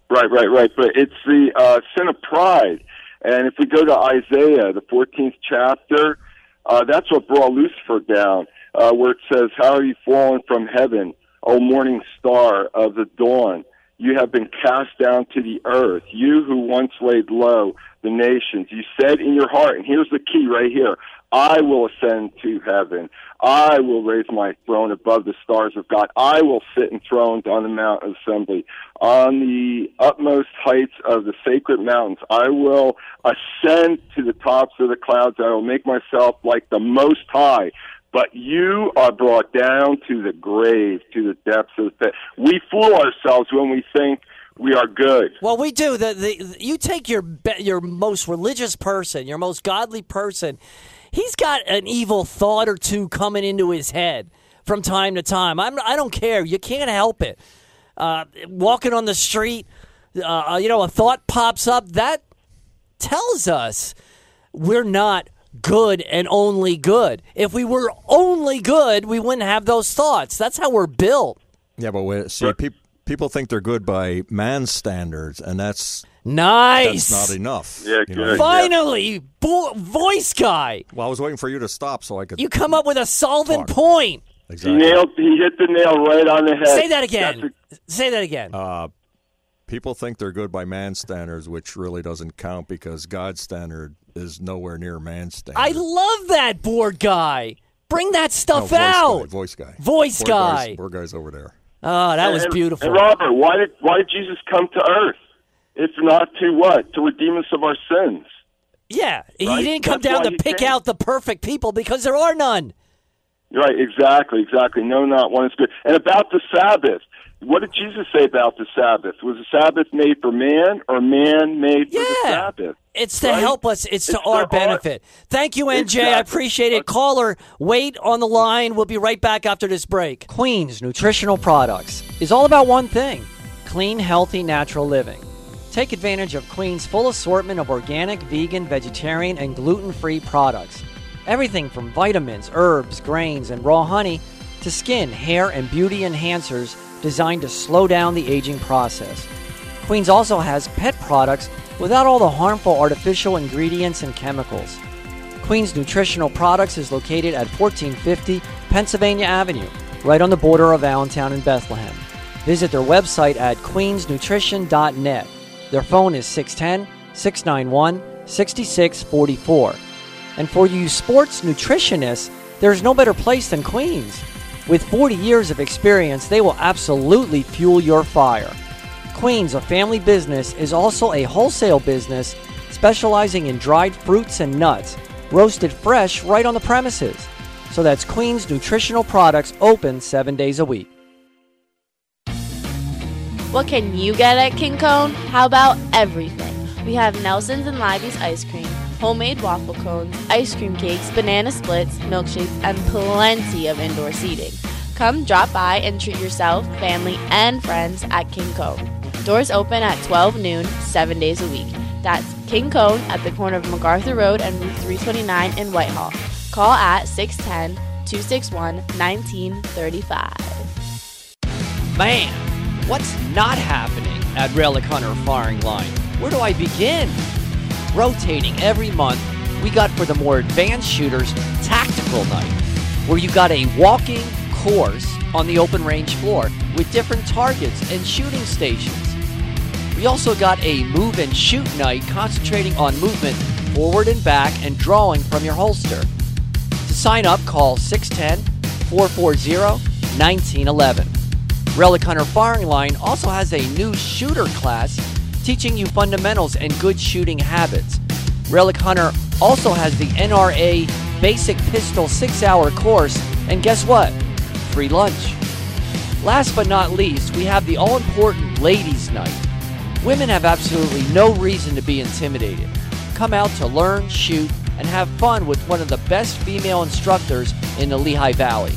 Right, right, right. But it's the uh, sin of pride. And if we go to Isaiah, the 14th chapter, uh, that's what brought Lucifer down, uh, where it says, How are you fallen from heaven, O morning star of the dawn? You have been cast down to the earth, you who once laid low the nations. You said in your heart, and here's the key right here I will ascend to heaven. I will raise my throne above the stars of God. I will sit enthroned on the Mount of Assembly, on the utmost heights of the sacred mountains. I will ascend to the tops of the clouds. I will make myself like the Most High. But you are brought down to the grave, to the depths of the pit. We fool ourselves when we think we are good. Well, we do. The, the you take your be- your most religious person, your most godly person. He's got an evil thought or two coming into his head from time to time. I'm, I don't care. You can't help it. Uh, walking on the street, uh, you know, a thought pops up that tells us we're not good and only good. If we were only good, we wouldn't have those thoughts. That's how we're built. Yeah, but wait, see, peop people think they're good by man's standards, and that's Nice. That's not enough. Yeah, you know? Finally, bo- voice guy. Well, I was waiting for you to stop so I could. You come up with a solvent point. He nailed. He hit the nail right on the head. Say that again. That's Say that again. Uh, people think they're good by man's standards, which really doesn't count because God's standard is nowhere near man's standard. I love that board guy. Bring that No, stuff voice guy, out. voice guy. Voice Poor guy. Guys, poor guy's over there. Oh, that was beautiful. And Robert, why did why did Jesus come to earth? If not to what? To redeem us of our sins. Yeah, he didn't come That's down to pick came. out the perfect people because there are none. Right, exactly, exactly. No, not one is good. And about the Sabbath, what did Jesus say about the Sabbath? Was the Sabbath made for man or man made for the Sabbath? It's to Right? help us. It's, to It's our to our- benefit. Thank you, NJ. I appreciate it. Caller, wait on the line. We'll be right back after this break. Queens Nutritional Products is all about one thing clean, healthy, natural living. Take advantage of Queen's full assortment of organic, vegan, vegetarian, and gluten free products. Everything from vitamins, herbs, grains, and raw honey to skin, hair, and beauty enhancers designed to slow down the aging process. Queens also has pet products without all the harmful artificial ingredients and chemicals. Queens Nutritional Products is located at 1450 Pennsylvania Avenue, right on the border of Allentown and Bethlehem. Visit their website at queensnutrition.net. Their phone is 610 691 6644. And for you sports nutritionists, there's no better place than Queens. With 40 years of experience, they will absolutely fuel your fire. Queens, a family business, is also a wholesale business specializing in dried fruits and nuts, roasted fresh right on the premises. So that's Queens Nutritional Products open seven days a week. What can you get at King Cone? How about everything? We have Nelson's and Libby's ice cream, homemade waffle cones, ice cream cakes, banana splits, milkshakes, and plenty of indoor seating. Come drop by and treat yourself, family, and friends at King Cone. Doors open at 12 noon, seven days a week. That's King Cone at the corner of MacArthur Road and Route 329 in Whitehall. Call at 610 261 1935. Man, what's not happening at Relic Hunter Firing Line? Where do I begin? Rotating every month, we got for the more advanced shooters Tactical Night, where you got a walking course on the open range floor with different targets and shooting stations. We also got a move and shoot night concentrating on movement forward and back and drawing from your holster. To sign up, call 610 440 1911. Relic Hunter Firing Line also has a new shooter class teaching you fundamentals and good shooting habits. Relic Hunter also has the NRA Basic Pistol 6 hour course, and guess what? Free lunch. Last but not least, we have the all important Ladies' Night. Women have absolutely no reason to be intimidated. Come out to learn, shoot, and have fun with one of the best female instructors in the Lehigh Valley.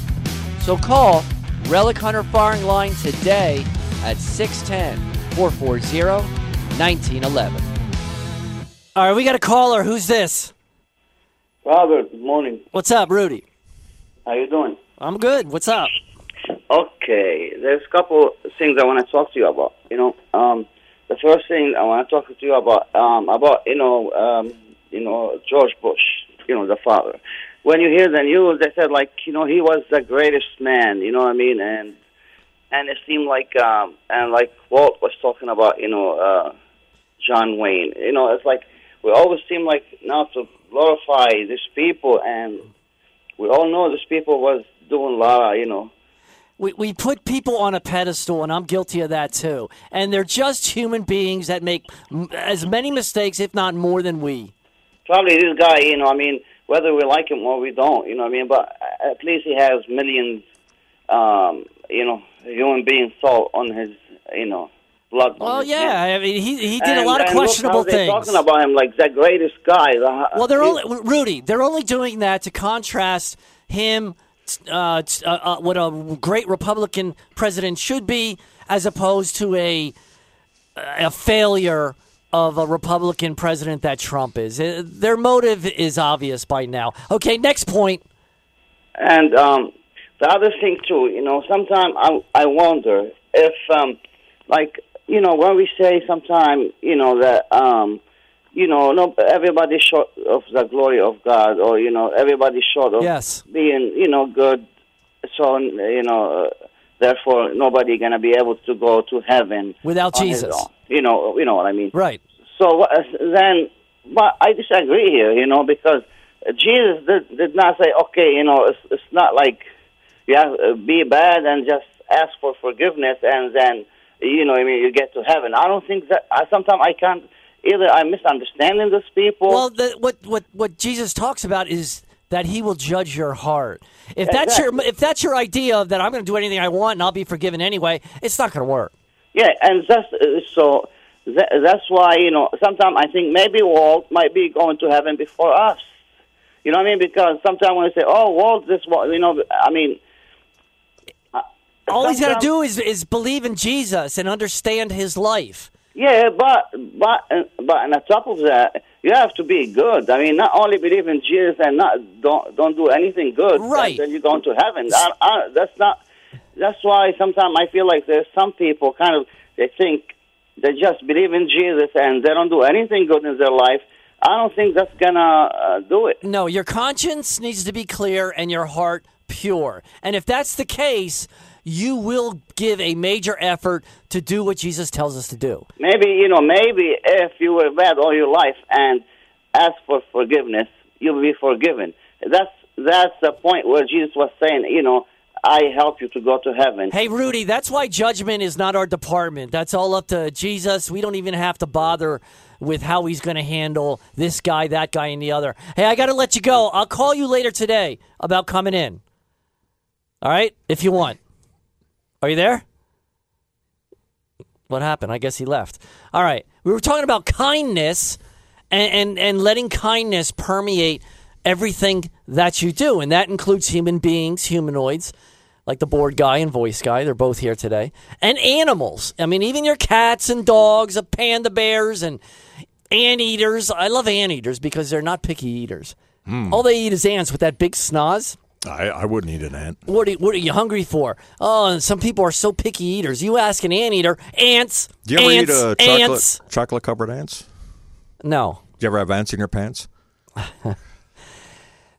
So call Relic Hunter Firing Line today at 610 440 1911. All right, we got a caller. Who's this? Robert, good morning. What's up, Rudy? How you doing? I'm good. What's up? Okay, there's a couple things I want to talk to you about. You know, um, the first thing I want to talk to you about, um, about you know, um, you know, George Bush, you know, the father. When you hear the news, they said like, you know, he was the greatest man. You know what I mean? And and it seemed like, um, and like Walt was talking about, you know, uh, John Wayne. You know, it's like we always seem like now to glorify these people, and we all know these people was doing a lot of, you know, We, we put people on a pedestal, and I'm guilty of that too. And they're just human beings that make m- as many mistakes, if not more, than we. probably this guy, you know, I mean, whether we like him or we don't, you know what I mean? But at least he has millions, um, you know, human beings salt on his, you know, on Well, yeah. I mean, he he did a lot of and questionable things. talking about him like the greatest guy. Well, they're only Rudy. They're only doing that to contrast him, uh, t- uh, uh, what a great Republican president should be, as opposed to a a failure of a Republican president that Trump is. Uh, Their motive is obvious by now. Okay, next point. And um, the other thing too, you know, sometimes I I wonder if, um, like, you know, when we say sometimes, you know, that, um, you know, no, everybody's short of the glory of God, or you know, everybody's short of Yes. being, you know, good. So you know, uh, therefore, nobody gonna be able to go to heaven Without Jesus. You know, you know what I mean. Right. So uh, then, but I disagree here, you know, because Jesus did, did not say, okay, you know, it's, it's not like you have uh, be bad and just ask for forgiveness and then, you know, I mean, you get to heaven. I don't think that. I sometimes I can't. Either I'm misunderstanding these people. Well, the, what what what Jesus talks about is that he will judge your heart. If that's your if that's your idea of that I'm going to do anything I want and I'll be forgiven anyway, it's not going to work. Yeah, and that's uh, so. That, that's why you know. Sometimes I think maybe Walt might be going to heaven before us. You know what I mean? Because sometimes when I say, "Oh, Walt, this," you know, I mean, All he's got to do is is believe in Jesus and understand his life. Yeah, but but but on top of that, you have to be good. I mean, not only believe in Jesus and not don't don't do anything good, Right. Then you're going to heaven. I, I, that's not. That's why sometimes I feel like there's some people kind of they think they just believe in Jesus and they don't do anything good in their life. I don't think that's gonna uh, do it. No, your conscience needs to be clear and your heart pure. And if that's the case, you will give a major effort to do what Jesus tells us to do. Maybe you know, maybe if you were bad all your life and ask for forgiveness, you'll be forgiven. That's that's the point where Jesus was saying, you know, I help you to go to heaven. Hey, Rudy, that's why judgment is not our department. That's all up to Jesus. We don't even have to bother with how he's going to handle this guy, that guy, and the other. Hey, I got to let you go. I'll call you later today about coming in. All right? If you want. Are you there? What happened? I guess he left. All right. We were talking about kindness and, and, and letting kindness permeate everything that you do. And that includes human beings, humanoids, like the board guy and voice guy. They're both here today. And animals. I mean, even your cats and dogs, uh, panda bears and anteaters. I love anteaters because they're not picky eaters. Hmm. All they eat is ants with that big snoz. I, I wouldn't eat an ant. What are, what are you hungry for? Oh, and some people are so picky eaters. You ask an anteater, ants, Do you ever ants, eat uh, chocolate ants. chocolate covered ants? No. Do you ever have ants in your pants?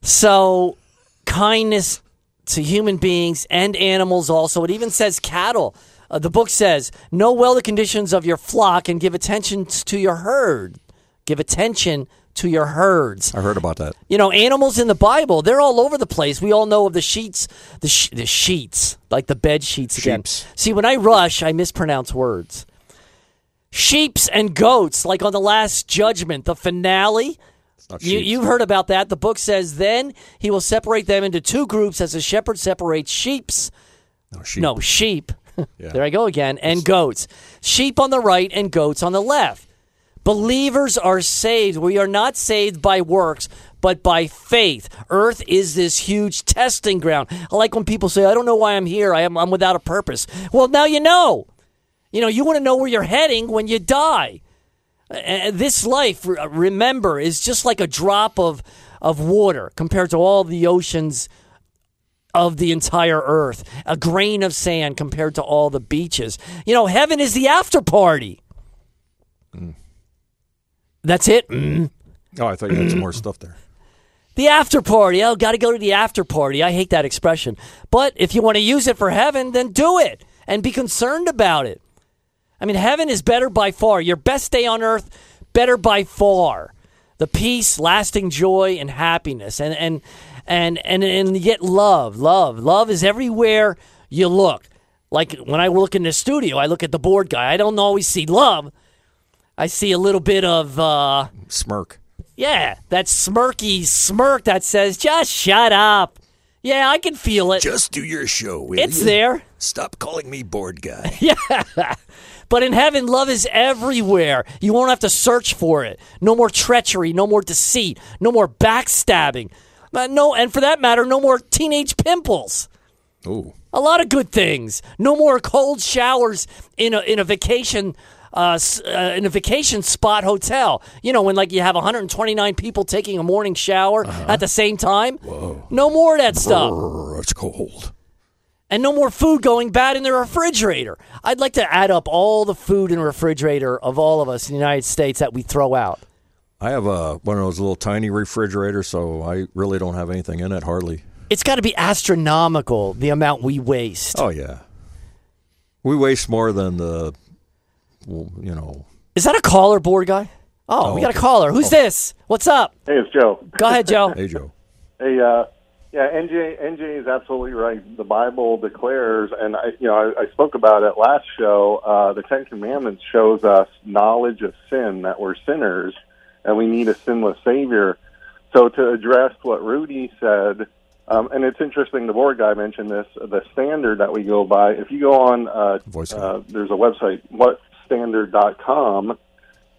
So, kindness to human beings and animals also. It even says cattle Uh, the book says, Know well the conditions of your flock and give attention to your herd. Give attention to your herds. I heard about that. You know, animals in the Bible, they're all over the place. We all know of the sheets, the, sh- the sheets, like the bed sheets again. Sheeps. See, when I rush, I mispronounce words. Sheeps and goats, like on the Last Judgment, the finale. You, you've heard about that. The book says, then he will separate them into two groups as a shepherd separates sheeps. No, sheep. No, sheep. Yeah. there I go again. And goats. Sheep on the right and goats on the left. Believers are saved. We are not saved by works, but by faith. Earth is this huge testing ground. I like when people say, I don't know why I'm here. I am, I'm without a purpose. Well, now you know. You know, you want to know where you're heading when you die. And this life, remember, is just like a drop of, of water compared to all the oceans of the entire earth. A grain of sand compared to all the beaches. You know, heaven is the after party. That's it. Mm. Oh, I thought you had some more stuff there. The after party. Oh, got to go to the after party. I hate that expression. But if you want to use it for heaven, then do it and be concerned about it. I mean, heaven is better by far. Your best day on earth, better by far. The peace, lasting joy, and happiness, and and and and and yet love, love, love is everywhere you look. Like when I look in the studio, I look at the board guy. I don't always see love. I see a little bit of uh, Smirk. yeah, that smirky smirk that says, just shut up. Yeah, I can feel it. Just do your show, will it's you? there. Stop calling me board guy. Yeah. But in heaven, love is everywhere. You won't have to search for it. No more treachery, no more deceit, no more backstabbing. Uh, no, and for that matter, no more teenage pimples. Ooh. A lot of good things. No more cold showers in a in a vacation uh, uh, in a vacation spot hotel. You know when like you have 129 people taking a morning shower at the same time. Whoa. No more of that stuff. Brr, it's cold. And no more food going bad in the refrigerator. I'd like to add up all the food in the refrigerator of all of us in the United States that we throw out. I have a one of those little tiny refrigerators, so I really don't have anything in it hardly. It's got to be astronomical the amount we waste. Oh yeah, we waste more than the, well, you know. Is that a caller board guy? Oh, Oh, we got a caller. Who's this? What's up? Hey, it's Joe. Go ahead, Joe. Hey Joe. Hey, uh, yeah, NJ, NJ is absolutely right. The Bible declares, and I, you know, I, I spoke about it last show. Uh, the Ten Commandments shows us knowledge of sin that we're sinners, and we need a sinless Savior. So, to address what Rudy said, um, and it's interesting. The board guy mentioned this. The standard that we go by. If you go on, uh, uh, there's a website, whatstandard.com,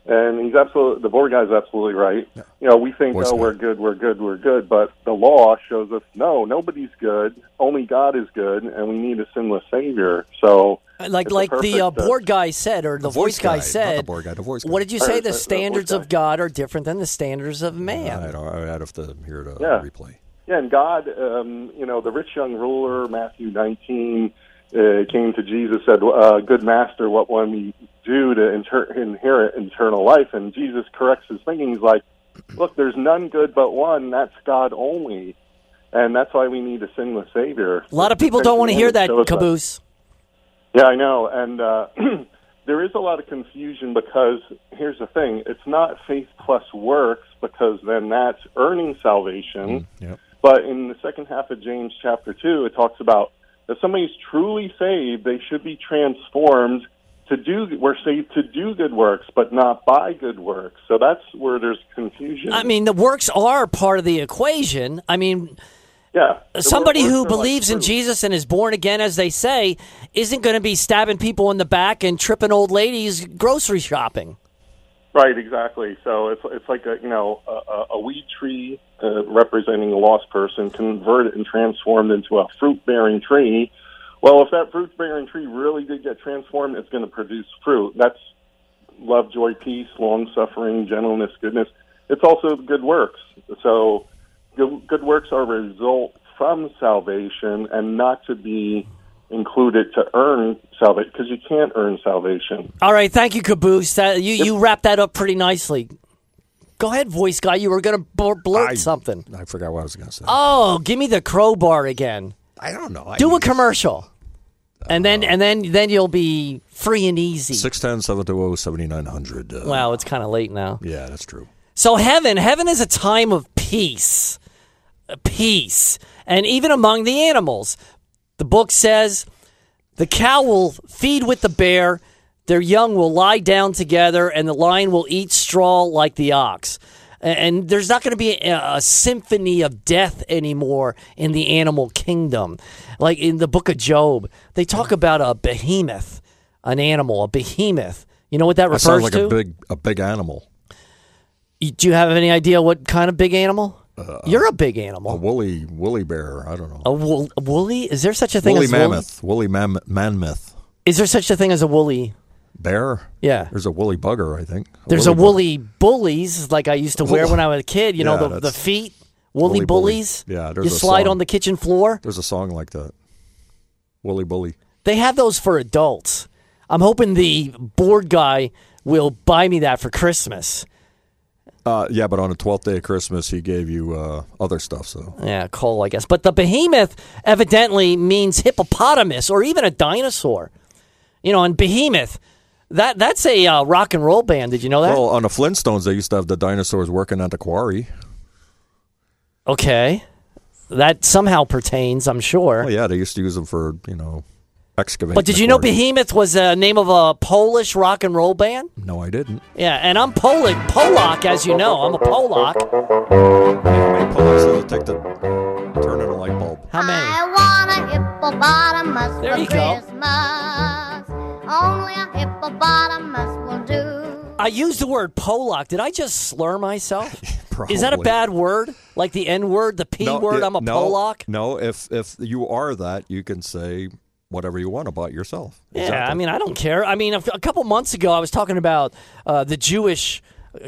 and he's absolutely the board guy's absolutely right. You know, we think, Voice oh, guy. we're good, we're good, we're good, but the law shows us no, nobody's good. Only God is good, and we need a sinless Savior. So, Like like the uh, board guy said, or the, voice, guy, not said. the board guy, the voice guy. What did you say? the- The the standards guy. of God are different than the standards of man. I'd, I'd have to hear the Yeah. replay. Yeah, and God, um, you know, the rich young ruler, Matthew 19, uh, came to Jesus, said, uh, "Good master, what will we do to inter- inherit eternal life?" And Jesus corrects his thinking. He's like, "Look, there's none good but one. That's God only." And that's why we need a sinless Savior. A lot of people don't want to hear that, caboose. Yeah, I know. And uh, there is a lot of confusion because here's the thing it's not faith plus works, because then that's earning salvation. Yep. But in the second half of James chapter 2, it talks about if somebody's truly saved, they should be transformed to do, we're saved to do good works, but not by good works. So that's where there's confusion. I mean, the works are part of the equation. I mean, yeah. somebody who are like believes in. Jesus and is born again, as they say, isn't going to be stabbing people in the back and tripping old ladies grocery shopping. Right, exactly. So it's it's like a you know a, a- a weed tree uh, representing a lost person converted and transformed into a fruit bearing tree. Well, if that fruit bearing tree really did get transformed, it's going to produce fruit. That's love, joy, peace, long suffering, gentleness, goodness. It's also good works. So good, good works are a result from salvation and not to be included to earn salvation because you can't earn salvation. All right, thank you, Caboose. That, you you wrapped that up pretty nicely. Go ahead, voice guy. You were going to blurt I- something. I forgot what I was going to say. Oh, give me the crowbar again. I don't know. I, Do a commercial. And then and then then you'll be free and easy. 610 720 7900. Uh, Wow, it's kind of late now. Yeah, that's true. So heaven, heaven is a time of peace, Uh, peace, and even among the animals. The book says the cow will feed with the bear, their young will lie down together, and the lion will eat straw like the ox. And there's not going to be a, a symphony of death anymore in the animal kingdom. Like in the book of Job, they talk about a behemoth, an animal, a behemoth. You know what that That refers sounds like to? a big a big animal. Do you have any idea what kind of big animal? Uh, You're a big animal. A woolly woolly bear. I don't know. A, wool, a woolly? Is there such a thing woolly as mammoth. Woolly mam- mammoth. Woolly? Is there such a thing as a woolly? Bear? Yeah. There's a woolly bugger, I think. There's a bugger. woolly bullies like I used to wear when I was a kid. You know the the feet woolly, Woolly bully. bullies. Yeah, there's you a slide song. on the kitchen floor. There's a song like that. Woolly bully. They have those for adults. I'm hoping the board guy will buy me that for Christmas. Uh, yeah, but on the 12th day of Christmas, he gave you uh, other stuff. So Yeah, coal, I guess. But the behemoth evidently means hippopotamus or even a dinosaur. You know, and behemoth, that that's a uh, rock and roll band. Did you know that? Well, on the Flintstones, they used to have the dinosaurs working at the quarry. okay. That somehow pertains, I'm sure. Well, yeah, they used to use them for you know excavating. But did the you know quarry. Behemoth was the name of a Polish rock and roll band? No, I didn't. Yeah, and I'm Polish, Polak, as you know. I'm a Polak. How many Polacks does it take to turn in a light bulb? How many? I want a hippopotamus There for you go. Christmas. Only a hippopotamus will do. I used the word Polak. Did I just slur myself? Is that a bad word? Like the N word, the P word? yeah, I'm a no, Polak? No, if if you are that, you can say whatever you want about yourself. Yeah, Exactly. I mean, I don't care. I mean, a, a couple months ago, I was talking about uh, the Jewish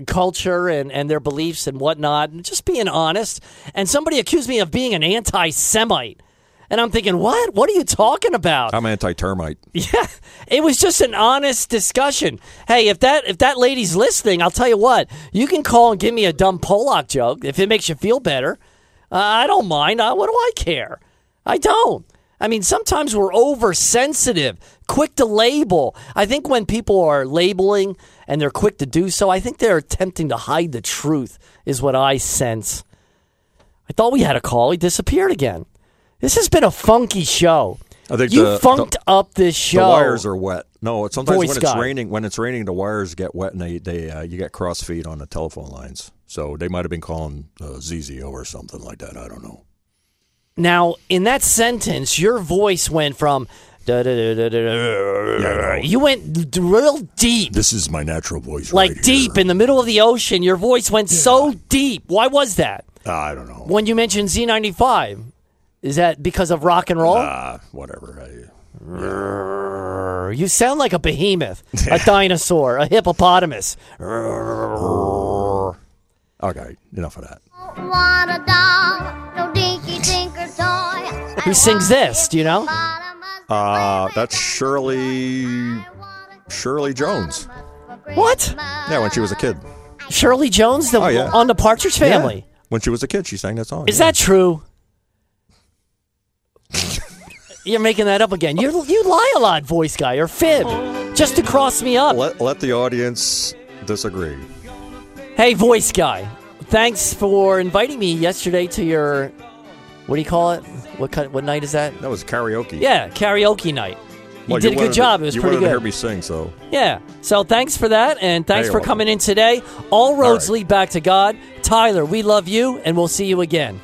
culture and, and their beliefs and whatnot, and just being honest. And somebody accused me of being an anti Semite. And I'm thinking, what? What are you talking about? I'm anti-termite. Yeah, it was just an honest discussion. Hey, if that if that lady's listening, I'll tell you what. You can call and give me a dumb Polak joke if it makes you feel better. Uh, I don't mind. Uh, what do I care? I don't. I mean, sometimes we're oversensitive, quick to label. I think when people are labeling and they're quick to do so, I think they're attempting to hide the truth, is what I sense. I thought we had a call. He disappeared again. This has been a funky show. I think you the- funked the- up this show. The wires are wet. No, sometimes Voice when it's guy. raining. When it's raining, the wires get wet, and they, they uh, you get cross feed on the telephone lines. So they might have been calling uh, ZZO or something like that. I don't know. Now, in that sentence, your voice went from da, da, da, you went real deep, This is my natural voice. like right here. deep in the middle of the ocean. Your voice went so deep. Why was that? I don't know. When you mentioned Z95, is that because of rock and roll? Ah, whatever. I, You sound like a behemoth, a dinosaur, a hippopotamus. okay, enough of that. Doll, no dinky tinker toy. Who sings this? Do you know? Uh, that's Shirley Shirley Jones. What? Yeah, when she was a kid. Shirley Jones, the, Oh, yeah. on the Partridge Family. Yeah. When she was a kid, she sang that song. Is yeah. that true? You're making that up again. You you lie a lot, voice guy, or fib, just to cross me up. Let let the audience disagree. Hey, voice guy, thanks for inviting me yesterday to your what do you call it? What kind, what night is that? That was karaoke. Yeah, karaoke night. You Well, did a good wanted to- job. It was you pretty wanted to hear good. me sing, so Yeah. So thanks for that, and thanks Hey, for welcome. coming in today. All roads right. lead back to God. Tyler, we love you, and we'll see you again.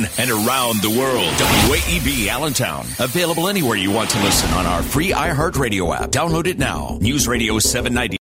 Town and around the world, WAEB Allentown. Available anywhere you want to listen on our free iHeartRadio app. Download it now. News Radio 790.